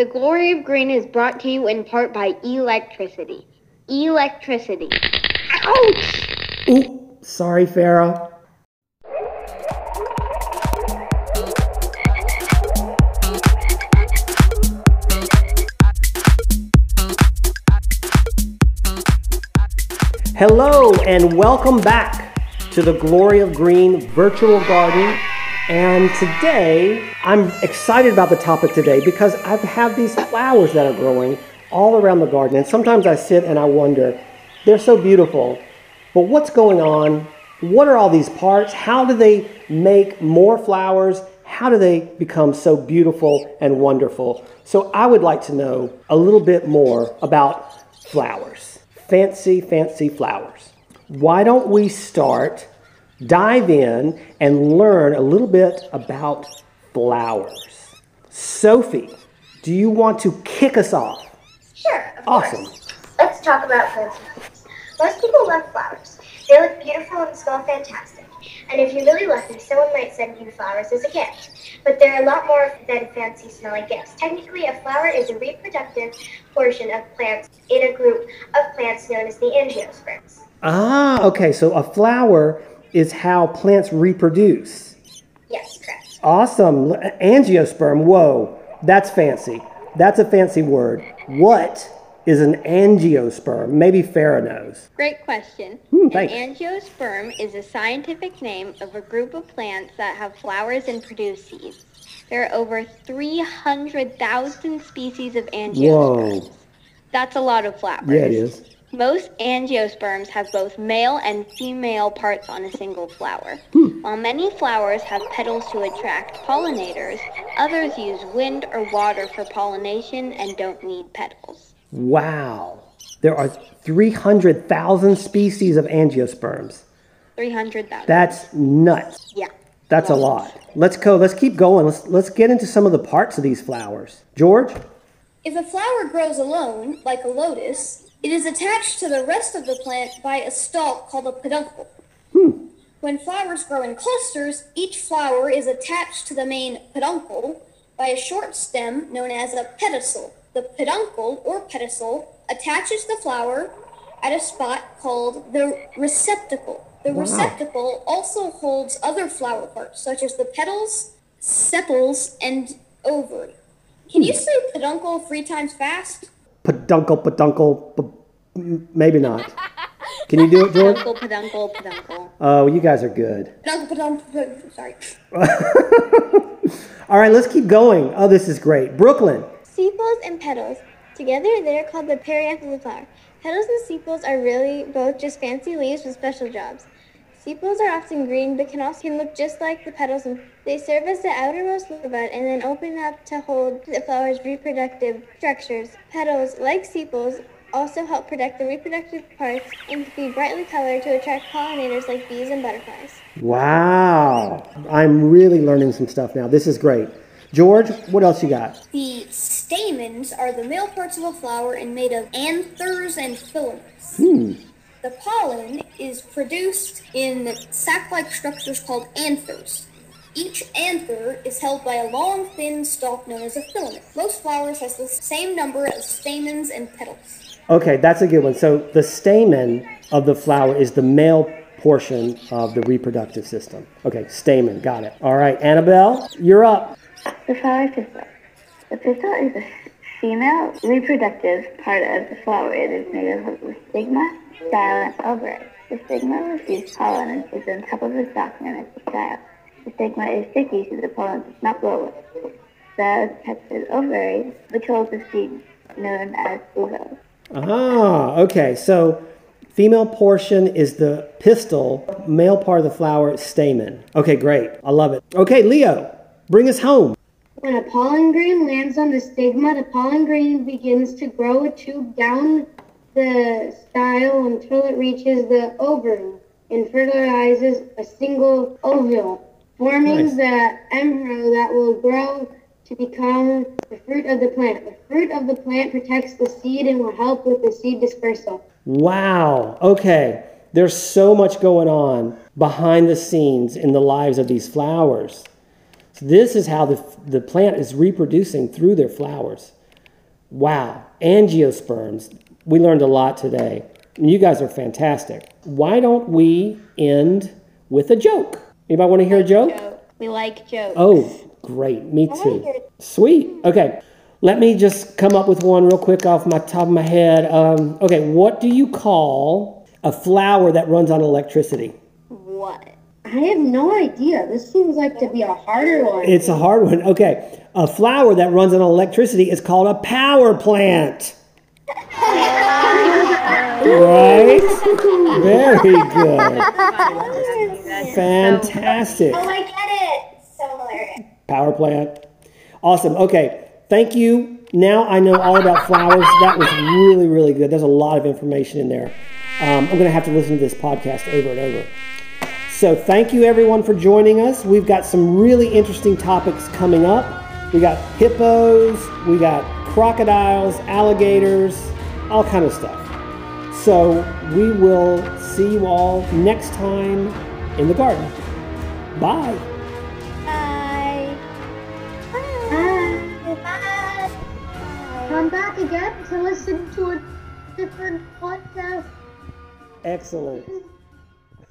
The glory of green is brought to you in part by electricity. Electricity. Ouch! Ooh, sorry, Farah. Hello, and welcome back to the Glory of Green virtual garden. And today, I'm excited about the topic today because I have these flowers that are growing all around the garden. And sometimes I sit and I wonder, they're so beautiful, but what's going on? What are all these parts? How do they make more flowers? How do they become so beautiful and wonderful? So I would like to know a little bit more about flowers. Fancy, fancy flowers. Why don't we start, dive in, and learn a little bit about flowers? Sophie, do you want to kick us off? Sure. Of Awesome. Course. Let's talk about flowers. Most people love flowers. They look beautiful and smell fantastic. And if you're really lucky, someone might send you flowers as a gift. But they're a lot more than fancy smelling gifts. Technically, a flower is a reproductive portion of plants in a group of plants known as the angiosperms. Ah, okay. So a flower is how plants reproduce. Yes, correct. Awesome. Angiosperm. Whoa, that's fancy. That's a fancy word. What is an angiosperm? Maybe Farah knows. Great question. Hmm, An angiosperm is a scientific name of a group of plants that have flowers and produce seeds. There are over 300,000 species of angiosperms. Whoa. That's a lot of flowers. Yeah, it is. Most angiosperms have both male and female parts on a single flower. Hmm. While many flowers have petals to attract pollinators, others use wind or water for pollination and don't need petals. Wow. There are 300,000 species of angiosperms. 300,000. That's nuts. yeah. That's a lot. Let's go. Let's keep going. Let's let's get into some of the parts of these flowers. George? If a flower grows alone, like a lotus, it is attached to the rest of the plant by a stalk called a peduncle. Hmm. When flowers grow in clusters, each flower is attached to the main peduncle by a short stem known as a pedicel. The peduncle or pedicel attaches the flower at a spot called the receptacle. The Wow. receptacle also holds other flower parts, such as the petals, sepals, and ovary. Can you hmm. say peduncle three times fast? Peduncle, peduncle, p- m- maybe not. Can you do it, George? Peduncle, peduncle, peduncle. Oh, you guys are good. Peduncle, peduncle, peduncle. Sorry. All right, let's keep going. Oh, this is great. Brooklyn. Sepals and petals. Together, they're called the perianth of the flower. Petals and sepals are really both just fancy leaves with special jobs. Sepals are often green, but can also can look just like the petals. And they serve as the outermost bud and then open up to hold the flower's reproductive structures. Petals, like sepals, also help protect the reproductive parts and can be brightly colored to attract pollinators like bees and butterflies. Wow. I'm really learning some stuff now. This is great. George, what else you got? The stamens are the male parts of a flower and made of anthers and filaments. Hmm. The pollen is produced in sac-like structures called anthers. Each anther is held by a long, thin stalk known as a filament. Most flowers has the same number of stamens and petals. Okay, that's a good one. So the stamen of the flower is the male portion of the reproductive system. Okay, stamen, got it. All right, Annabelle, you're up. The flower pistil. The pistil is the female reproductive part of the flower. It is made of the stigma, style, and ovary. The stigma receives pollen and is on top of the stalk known as the style. The stigma is sticky so the pollen does not blow away. The attached ovary, which holds the seed known as ovule. Ah, okay. So female portion is the pistil, male part of the flower is stamen. Okay, great. I love it. Okay, Leo, bring us home. When a pollen grain lands on the stigma, the pollen grain begins to grow a tube down the style until it reaches the ovary and fertilizes a single ovule, forming Nice. the embryo that will grow to become the fruit of the plant. The fruit of the plant protects the seed and will help with the seed dispersal. Wow. Okay. There's so much going on behind the scenes in the lives of these flowers. So this is how the, the plant is reproducing through their flowers. Wow. Angiosperms. We learned a lot today. You guys are fantastic. Why don't we end with a joke? Anybody want to hear a joke? We like jokes. Oh, great. Me too. Sweet. Okay. Let me just come up with one real quick off my top of my head. Um, okay, what do you call a flower that runs on electricity? What? I have no idea. This seems like to be a harder one. It's a hard one. Okay. A flower that runs on electricity is called a power plant. Right? Very good. Fantastic. Oh, I get it. So hilarious. Power plant. Awesome. Okay. Thank you. Now I know all about flowers. That was really, really good. There's a lot of information in there. Um, I'm going to have to listen to this podcast over and over. So thank you everyone for joining us. We've got some really interesting topics coming up. We got hippos, we got crocodiles, alligators, all kind of stuff. So we will see you all next time in the garden. Bye. Bye. Bye. Bye. Come back again to listen to a different podcast. Excellent.